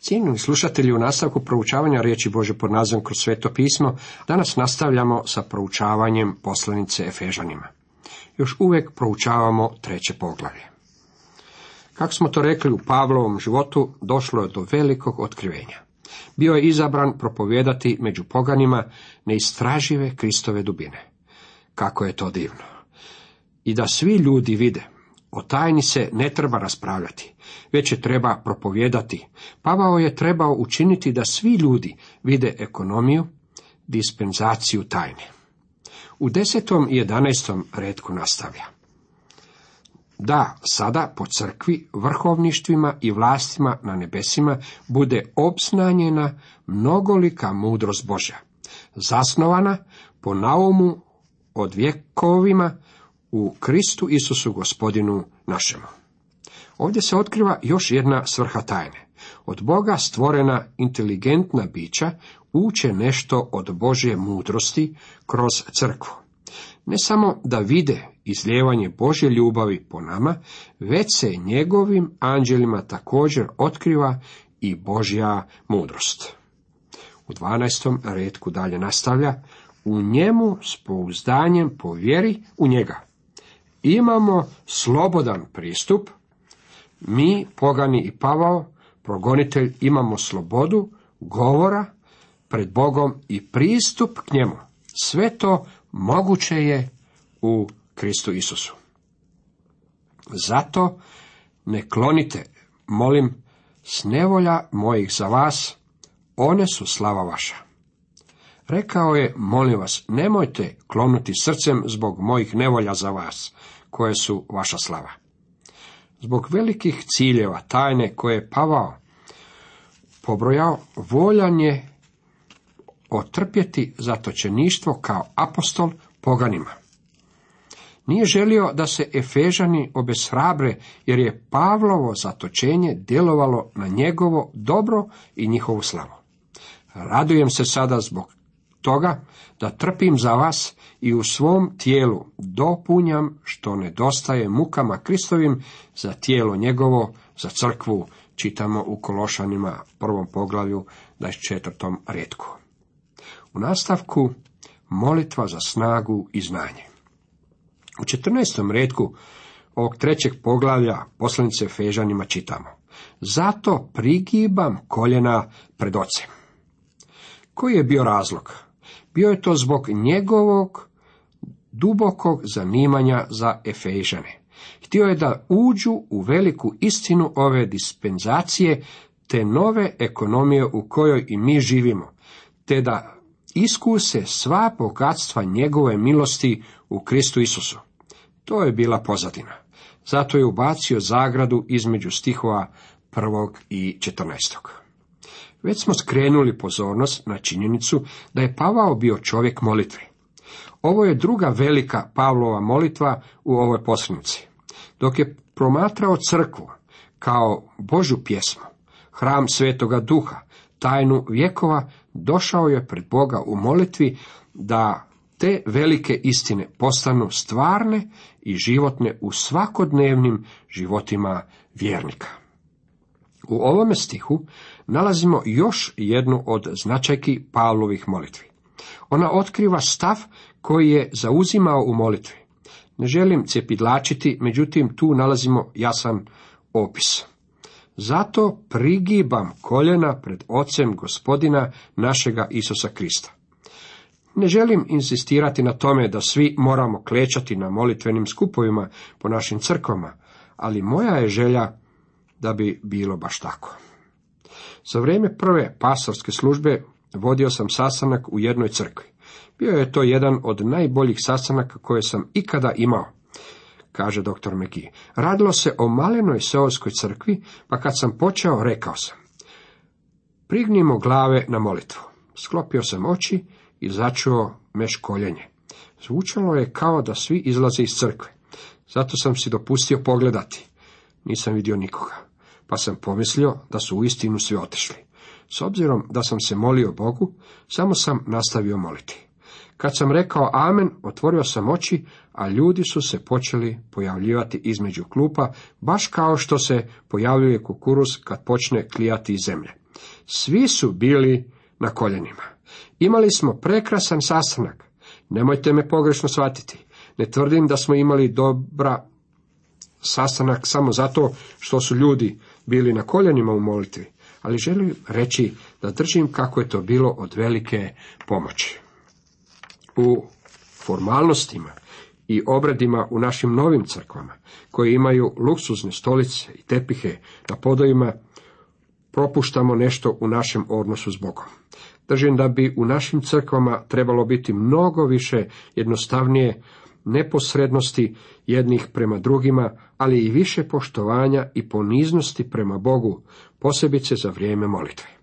Cijenjeni slušatelji, u nastavku proučavanja riječi Bože pod nazivom kroz sveto pismo, danas nastavljamo sa proučavanjem poslanice Efežanima. Još uvijek proučavamo treće poglavlje. Kako smo to rekli u Pavlovom životu, došlo je do velikog otkrivenja. Bio je izabran propovijedati među poganima neistražive Kristove dubine. Kako je to divno. I da svi ljudi vide, o tajni se ne treba raspravljati, već je treba propovijedati. Pavao je trebao učiniti da svi ljudi vide ekonomiju, dispenzaciju tajne. U desetom i jedanaestom redku nastavlja. Da, sada po crkvi, vrhovništvima i vlastima na nebesima bude obznanjena mnogolika mudrost Božja, zasnovana po naumu od vjekovima u Kristu Isusu gospodinu našemu. Ovdje se otkriva još jedna svrha tajne. Od Boga stvorena inteligentna bića uče nešto od Božje mudrosti kroz crkvu. Ne samo da vide izljevanje Božje ljubavi po nama, već se njegovim anđelima također otkriva i Božja mudrost. U 12. redku dalje nastavlja, u njemu s pouzdanjem povjeri u njega. Imamo slobodan pristup, mi, pogani i Pavao, progonitelj, imamo slobodu govora pred Bogom i pristup k njemu. Sve to moguće je u Kristu Isusu. Zato ne klonite, molim, s nevolja mojih za vas, one su slava vaša. Rekao je, molim vas, nemojte klonuti srcem zbog mojih nevolja za vas, koje su vaša slava. Zbog velikih ciljeva tajne koje je Pavao pobrojao, voljan je otrpjeti zatočeništvo kao apostol poganima. Nije želio da se Efežani obeshrabre, jer je Pavlovo zatočenje djelovalo na njegovo dobro i njihovu slavu. Radujem se sada zbog toga da trpim za vas i u svom tijelu dopunjam što nedostaje mukama Kristovim za tijelo njegovo, za crkvu, čitamo u Kološanima prvom poglavlju 24. redku. U nastavku molitva za snagu i znanje. U 14. redku ovog trećeg poglavlja poslanice Fežanima čitamo. Zato prigibam koljena pred ocem. Koji je bio razlog? Bio je to zbog njegovog dubokog zanimanja za Efežane. Htio je da uđu u veliku istinu ove dispenzacije, te nove ekonomije u kojoj i mi živimo, te da iskuse sva bogatstva njegove milosti u Kristu Isusu. To je bila pozadina. Zato je ubacio zagradu između stihova prvog i četrnaestog. Već smo skrenuli pozornost na činjenicu da je Pavao bio čovjek molitve. Ovo je druga velika Pavlova molitva u ovoj poslanici. Dok je promatrao crkvu kao Božu pjesmu, hram svetoga duha, tajnu vjekova, došao je pred Boga u molitvi da te velike istine postanu stvarne i životne u svakodnevnim životima vjernika. U ovome stihu nalazimo još jednu od značajki Pavlovih molitvi. Ona otkriva stav koji je zauzimao u molitvi. Ne želim cepidlačiti, međutim tu nalazimo jasan opis. Zato prigibam koljena pred ocem gospodina našega Isusa Krista. Ne želim insistirati na tome da svi moramo klečati na molitvenim skupovima po našim crkvama, ali moja je želja da bi bilo baš tako. Za vrijeme prve pastorske službe vodio sam sastanak u jednoj crkvi. Bio je to jedan od najboljih sastanaka koje sam ikada imao, kaže dr. Meki. Radilo se o malenoj seoskoj crkvi, pa kad sam počeo, rekao sam. Prignimo glave na molitvu. Sklopio sam oči i začuo meš koljenje. Zvučalo je kao da svi izlaze iz crkve. Zato sam si dopustio pogledati. Nisam vidio nikoga. Pa sam pomislio da su uistinu svi otišli. S obzirom da sam se molio Bogu, samo sam nastavio moliti. Kad sam rekao amen, otvorio sam oči, a ljudi su se počeli pojavljivati između klupa, baš kao što se pojavljuje kukuruz kad počne klijati iz zemlje. Svi su bili na koljenima. Imali smo prekrasan sastanak. Nemojte me pogrešno shvatiti. Ne tvrdim da smo imali dobra sastanak samo zato što su ljudi bili na koljenima u molitvi, ali želim reći da držim kako je to bilo od velike pomoći. U formalnostima i obredima u našim novim crkvama, koje imaju luksuzne stolice i tepihe na podojima, propuštamo nešto u našem odnosu s Bogom. Držim da bi u našim crkvama trebalo biti mnogo više jednostavnije neposrednosti jednih prema drugima, ali i više poštovanja i poniznosti prema Bogu, posebice za vrijeme molitve.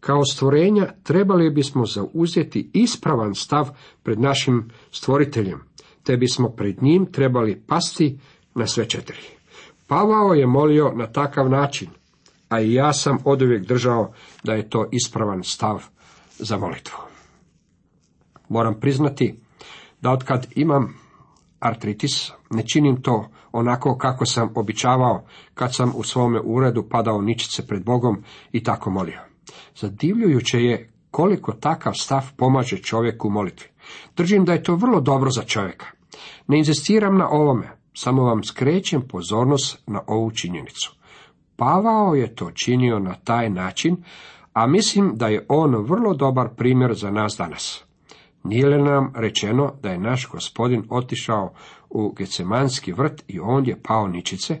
Kao stvorenja trebali bismo zauzeti ispravan stav pred našim stvoriteljem, te bismo pred njim trebali pasti na sve četiri. Pavao je molio na takav način, a i ja sam oduvijek držao da je to ispravan stav za molitvu. Moram priznati da otkad imam artritis, ne činim to onako kako sam običavao kad sam u svome uredu padao ničice pred Bogom i tako molio. Zadivljujuće je koliko takav stav pomaže čovjeku u molitvi. Držim da je to vrlo dobro za čovjeka. Ne inzistiram na ovome, samo vam skrećem pozornost na ovu činjenicu. Pavao je to činio na taj način, a mislim da je on vrlo dobar primjer za nas danas. Nije li nam rečeno da je naš gospodin otišao u Gecemanski vrt i ondje pao ničice?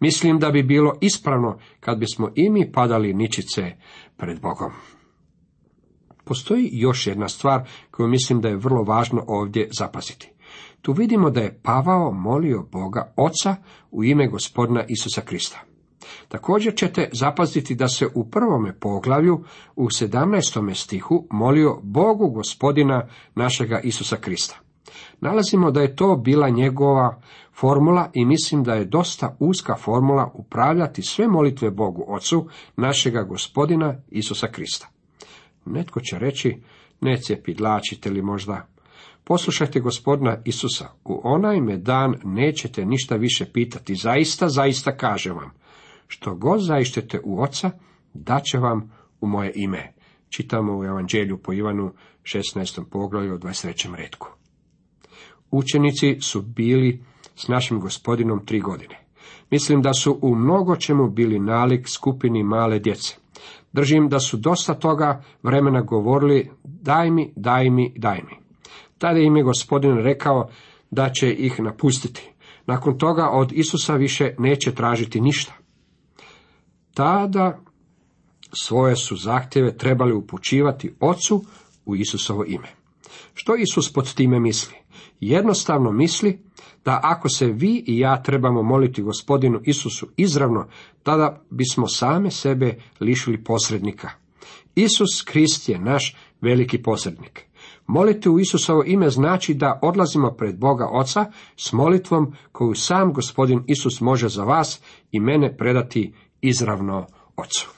Mislim da bi bilo ispravno kad bismo i mi padali ničice pred Bogom. Postoji još jedna stvar koju mislim da je vrlo važno ovdje zapaziti. Tu vidimo da je Pavao molio Boga Oca u ime gospodina Isusa Krista. Također ćete zapaziti da se u prvome poglavlju u 17. stihu molio Bogu gospodina našega Isusa Krista. Nalazimo da je to bila njegova formula i mislim da je dosta uska formula upravljati sve molitve Bogu Ocu našega gospodina Isusa Krista. Netko će reći, ne dlačite li možda. Poslušajte gospodina Isusa, u onaj me dan nećete ništa više pitati, zaista, zaista kažem vam. Što god zaištete u oca, daće vam u moje ime. Čitamo u Evanđelju po Ivanu 16. poglavlju 23. redku. Učenici su bili s našim gospodinom tri godine. Mislim da su u mnogo čemu bili nalik skupini male djece. Držim da su dosta toga vremena govorili daj mi, daj mi, daj mi. Tada im je gospodin rekao da će ih napustiti. Nakon toga od Isusa više neće tražiti ništa. Tada svoje su zahtjeve trebali upućivati Ocu u Isusovo ime. Što Isus pod time misli? Jednostavno misli da ako se vi i ja trebamo moliti gospodinu Isusu izravno, tada bismo same sebe lišili posrednika. Isus Krist je naš veliki posrednik. Moliti u Isusovo ime znači da odlazimo pred Boga Oca s molitvom koju sam gospodin Isus može za vas i mene predati izravno Ocu.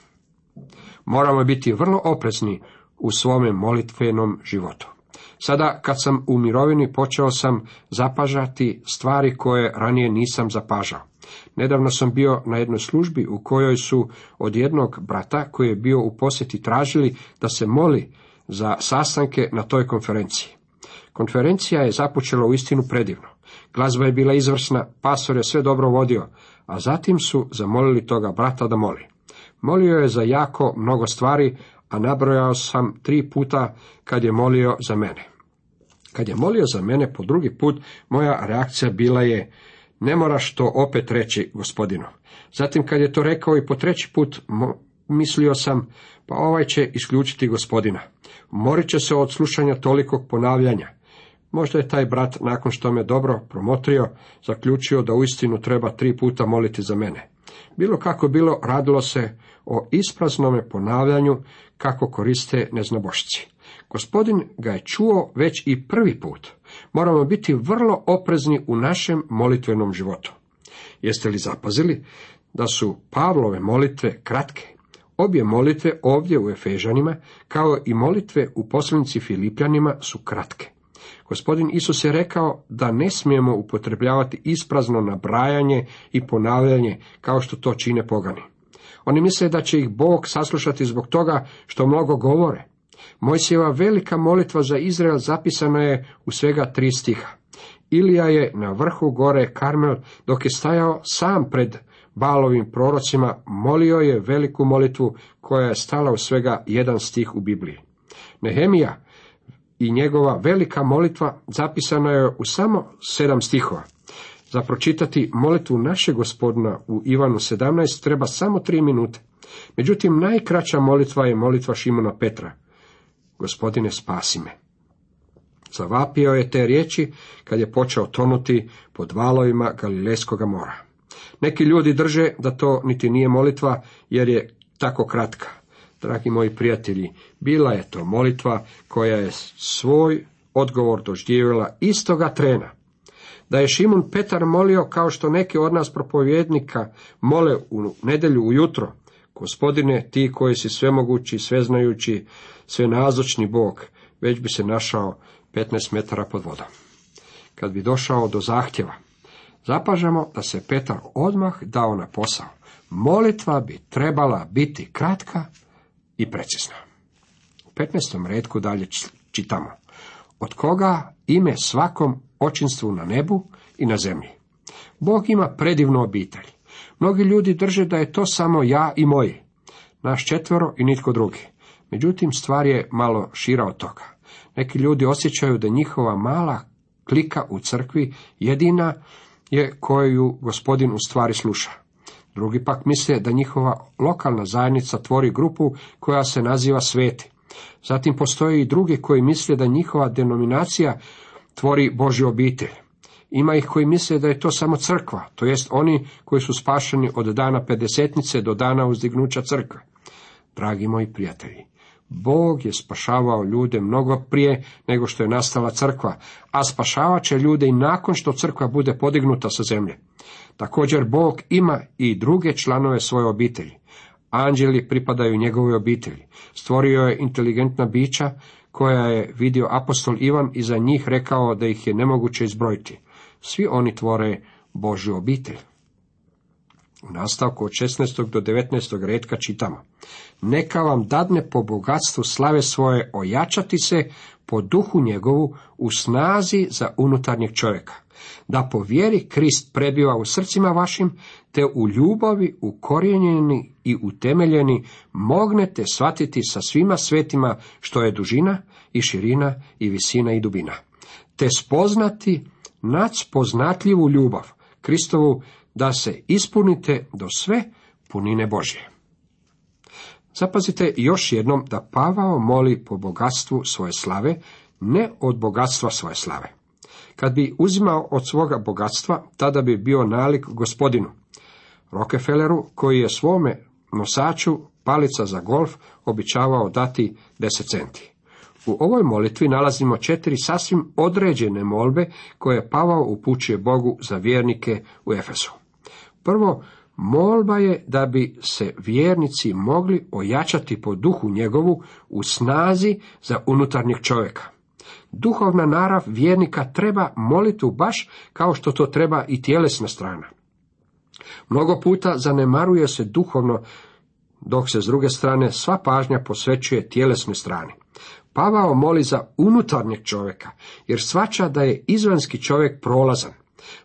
Moramo biti vrlo oprezni u svome molitvenom životu. Sada kad sam u mirovini počeo sam zapažati stvari koje ranije nisam zapažao. Nedavno sam bio na jednoj službi u kojoj su od jednog brata koji je bio u posjeti tražili da se moli za sastanke na toj konferenciji. Konferencija je započela u istinu predivno. Glazba je bila izvrsna, pastor je sve dobro vodio, a zatim su zamolili toga brata da moli. Molio je za jako mnogo stvari, a nabrojao sam tri puta kad je molio za mene. Kad je molio za mene po drugi put, moja reakcija bila je, ne moraš to opet reći, gospodinu. Zatim kad je to rekao i po treći put, mislio sam, pa ovaj će isključiti gospodina. Morit će se od slušanja tolikog ponavljanja. Možda je taj brat, nakon što me dobro promotrio, zaključio da uistinu treba tri puta moliti za mene. Bilo kako bilo, radilo se o ispraznome ponavljanju kako koriste neznabošci. Gospodin ga je čuo već i prvi put. Moramo biti vrlo oprezni u našem molitvenom životu. Jeste li zapazili da su Pavlove molitve kratke? Obje molitve ovdje u Efežanima, kao i molitve u poslanici Filipljanima su kratke. Gospodin Isus je rekao da ne smijemo upotrebljavati isprazno nabrajanje i ponavljanje kao što to čine pogani. Oni misle da će ih Bog saslušati zbog toga što mnogo govore. Mojsijeva velika molitva za Izrael zapisana je u svega tri stiha. Ilija je na vrhu gore Karmel, dok je stajao sam pred Balovim prorocima, molio je veliku molitvu koja je stala u svega jedan stih u Bibliji. Nehemija i njegova velika molitva zapisana je u samo sedam stihova. Za pročitati molitvu našeg gospodina u Ivanu 17 treba samo tri minute. Međutim, najkraća molitva je molitva Šimona Petra. Gospodine, spasi me. Zavapio je te riječi kad je počeo tonuti pod valovima Galilejskog mora. Neki ljudi drže da to niti nije molitva jer je tako kratka. Dragi moji prijatelji, bila je to molitva koja je svoj odgovor doživjela istoga trena. Da je Šimun Petar molio kao što neki od nas propovjednika mole u nedjelju ujutro, gospodine ti koji si svemogući, sveznajući, svenazočni Bog, već bi se našao 15 metara pod vodom. Kad bi došao do zahtjeva, zapažamo da se Petar odmah dao na posao. Molitva bi trebala biti kratka i precizna. U 15. redku dalje čitamo. Od koga ime svakom očinstvu na nebu i na zemlji. Bog ima predivnu obitelj. Mnogi ljudi drže da je to samo ja i moji. Naš četvero i nitko drugi. Međutim, stvar je malo šira od toga. Neki ljudi osjećaju da njihova mala klika u crkvi jedina je koju gospodin u stvari sluša. Drugi pak misle da njihova lokalna zajednica tvori grupu koja se naziva sveti. Zatim postoje i drugi koji misle da njihova denominacija tvori Božju obitelj. Ima ih koji misle da je to samo crkva, to jest oni koji su spašeni od dana pedesetnice do dana uzdignuća crkve. Dragi moji prijatelji, Bog je spašavao ljude mnogo prije nego što je nastala crkva, a spašavat će ljude i nakon što crkva bude podignuta sa zemlje. Također Bog ima i druge članove svoje obitelji. Anđeli pripadaju njegovoj obitelji. Stvorio je inteligentna bića koja je vidio apostol Ivan i za njih rekao da ih je nemoguće izbrojiti. Svi oni tvore Božju obitelj. U nastavku od 16. do 19. redka čitamo. Neka vam dadne po bogatstvu slave svoje ojačati se po duhu njegovu u snazi za unutarnjeg čovjeka. Da po vjeri Krist prebiva u srcima vašim, te u ljubavi ukorijenjeni i utemeljeni mognete shvatiti sa svima svetima što je dužina i širina i visina i dubina. Te spoznati nadspoznatljivu ljubav Kristovu da se ispunite do sve punine Božje. Zapazite još jednom da Pavao moli po bogatstvu svoje slave, ne od bogatstva svoje slave. Kad bi uzimao od svoga bogatstva, tada bi bio nalik gospodinu. Rockefelleru, koji je svome nosaču palica za golf običavao dati 10 centi. U ovoj molitvi nalazimo četiri sasvim određene molbe koje Pavao upućuje Bogu za vjernike u Efesu. Prvo, molba je da bi se vjernici mogli ojačati po duhu njegovu u snazi za unutarnjeg čovjeka. Duhovna narav vjernika treba molitu baš kao što to treba i tjelesna strana. Mnogo puta zanemaruje se duhovno, dok se s druge strane sva pažnja posvećuje tjelesnoj strani. Pavao moli za unutarnjeg čovjeka, jer svača da je izvanski čovjek prolazan.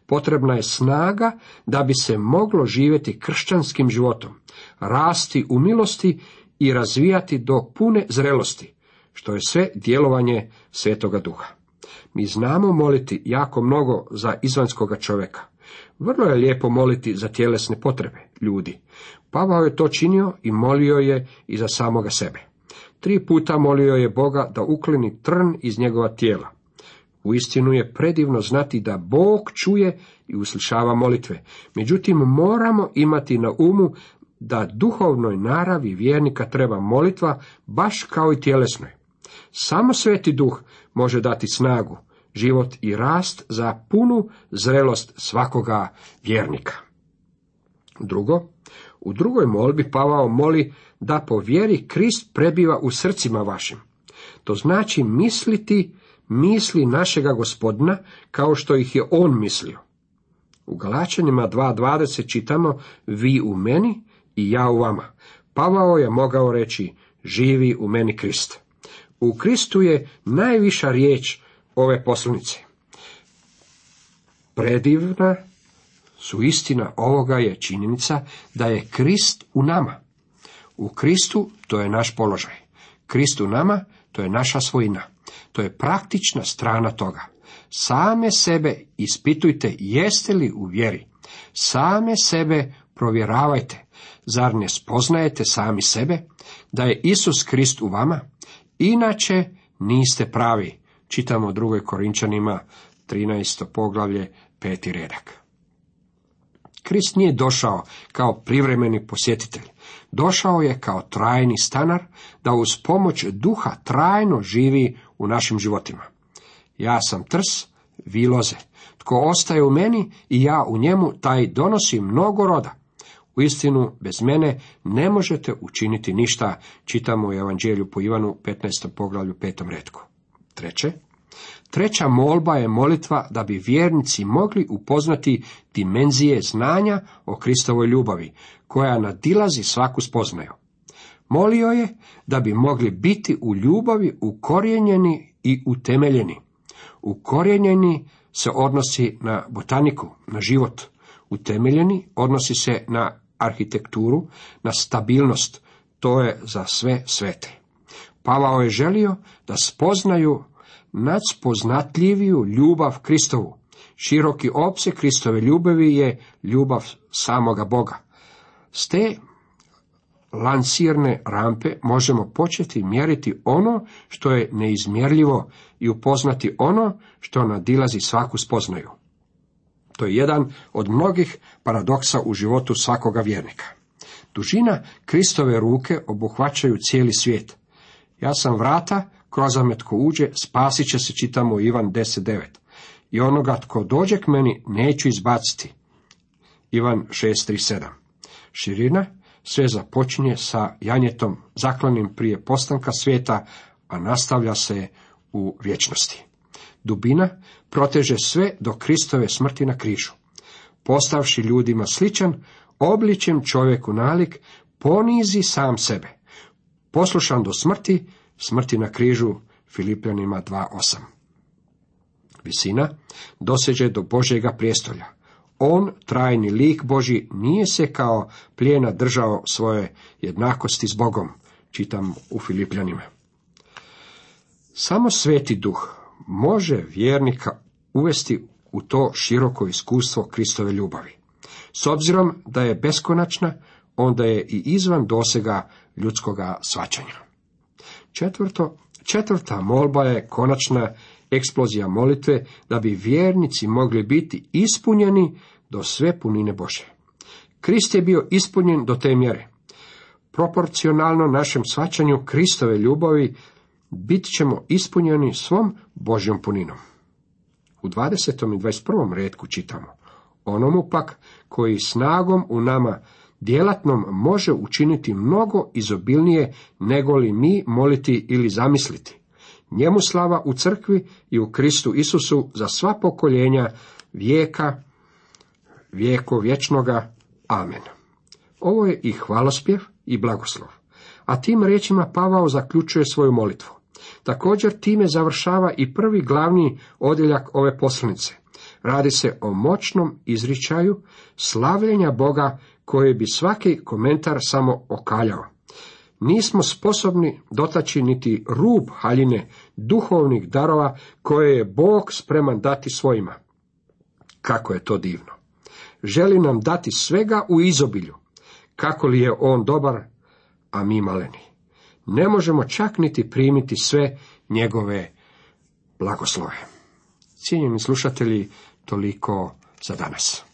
Potrebna je snaga da bi se moglo živjeti kršćanskim životom, rasti u milosti i razvijati do pune zrelosti, što je sve djelovanje Svetoga Duha. Mi znamo moliti jako mnogo za izvanskoga čovjeka. Vrlo je lijepo moliti za tjelesne potrebe ljudi. Pavao je to činio i molio je i za samoga sebe. Tri puta molio je Boga da uklini trn iz njegova tijela. Uistinu je predivno znati da Bog čuje i uslišava molitve. Međutim, moramo imati na umu da duhovnoj naravi vjernika treba molitva baš kao i tjelesnoj. Samo sveti duh može dati snagu, život i rast za punu zrelost svakoga vjernika. Drugo, u drugoj molbi Pavao moli da po vjeri Krist prebiva u srcima vašim. To znači misliti misli našega gospodina kao što ih je on mislio. U Galačanima 2.20 čitamo vi u meni i ja u vama. Pavao je mogao reći, živi u meni Krist. U Kristu je najviša riječ ove poslanice. Predivna su istina ovoga je činjenica da je Krist u nama. U Kristu to je naš položaj. Krist u nama to je naša svojina. To je praktična strana toga. Same sebe ispitujte jeste li u vjeri. Same sebe provjeravajte. Zar ne spoznajete sami sebe da je Isus Krist u vama? Inače niste pravi. Čitamo u drugoj Korinčanima 13. poglavlje, peti redak. Krist nije došao kao privremeni posjetitelj. Došao je kao trajni stanar da uz pomoć duha trajno živi u našim životima. Ja sam trs, vi loze. Tko ostaje u meni i ja u njemu, taj donosi mnogo roda. U istinu, bez mene ne možete učiniti ništa, čitamo u Evanđelju po Ivanu 15. poglavlju 5. redku. Treće, treća molba je molitva da bi vjernici mogli upoznati dimenzije znanja o Kristovoj ljubavi, koja nadilazi svaku spoznaju. Molio je da bi mogli biti u ljubavi ukorijenjeni i utemeljeni. Ukorijenjeni se odnosi na botaniku, na život. Utemeljeni odnosi se na arhitekturu, na stabilnost. To je za sve svete. Pavao je želio da spoznaju nadspoznatljiviju ljubav Kristovu. Široki opse Kristove ljubavi je ljubav samoga Boga. S lansirne rampe možemo početi mjeriti ono što je neizmjerljivo i upoznati ono što nadilazi svaku spoznaju. To je jedan od mnogih paradoksa u životu svakoga vjernika. Dužina Kristove ruke obuhvaćaju cijeli svijet. Ja sam vrata, kroz tko uđe, spasit će se, čitamo Ivan 10.9. I onoga tko dođe k meni, neću izbaciti. Ivan 6.3.7. Širina sve započinje sa janjetom zaklanim prije postanka svijeta, a nastavlja se u vječnosti. Dubina proteže sve do Kristove smrti na križu. Postavši ljudima sličan, obličem čovjeku nalik, ponizi sam sebe. Poslušan do smrti, smrti na križu, Filipljanima 2.8. Visina doseže do Božjega prijestolja. On, trajni lik Boži, nije se kao plijena držao svoje jednakosti s Bogom, čitam u Filipljanima. Samo sveti duh može vjernika uvesti u to široko iskustvo Kristove ljubavi. S obzirom da je beskonačna, onda je i izvan dosega ljudskoga svačanja. Četvrto, četvrta molba je konačna eksplozija molitve da bi vjernici mogli biti ispunjeni do sve punine Bože. Krist je bio ispunjen do te mjere. Proporcionalno našem svačanju Kristove ljubavi bit ćemo ispunjeni svom Božjom puninom. U 20. i 21. redku čitamo, onomu pak koji snagom u nama djelatnom može učiniti mnogo izobilnije nego li mi moliti ili zamisliti. Njemu slava u crkvi i u Kristu Isusu za sva pokoljenja vijeka, vijeko vječnoga. Amen. Ovo je i hvalospjev i blagoslov. A tim riječima Pavao zaključuje svoju molitvu. Također time završava i prvi glavni odjeljak ove poslanice. Radi se o moćnom izričaju slavljenja Boga koje bi svaki komentar samo okaljao. Nismo sposobni dotaći niti rub haljine duhovnih darova koje je Bog spreman dati svojima. Kako je to divno. Želi nam dati svega u izobilju. Kako li je on dobar, a mi maleni ne možemo čak niti primiti sve njegove blagoslove. Cijenjeni slušatelji, toliko za danas.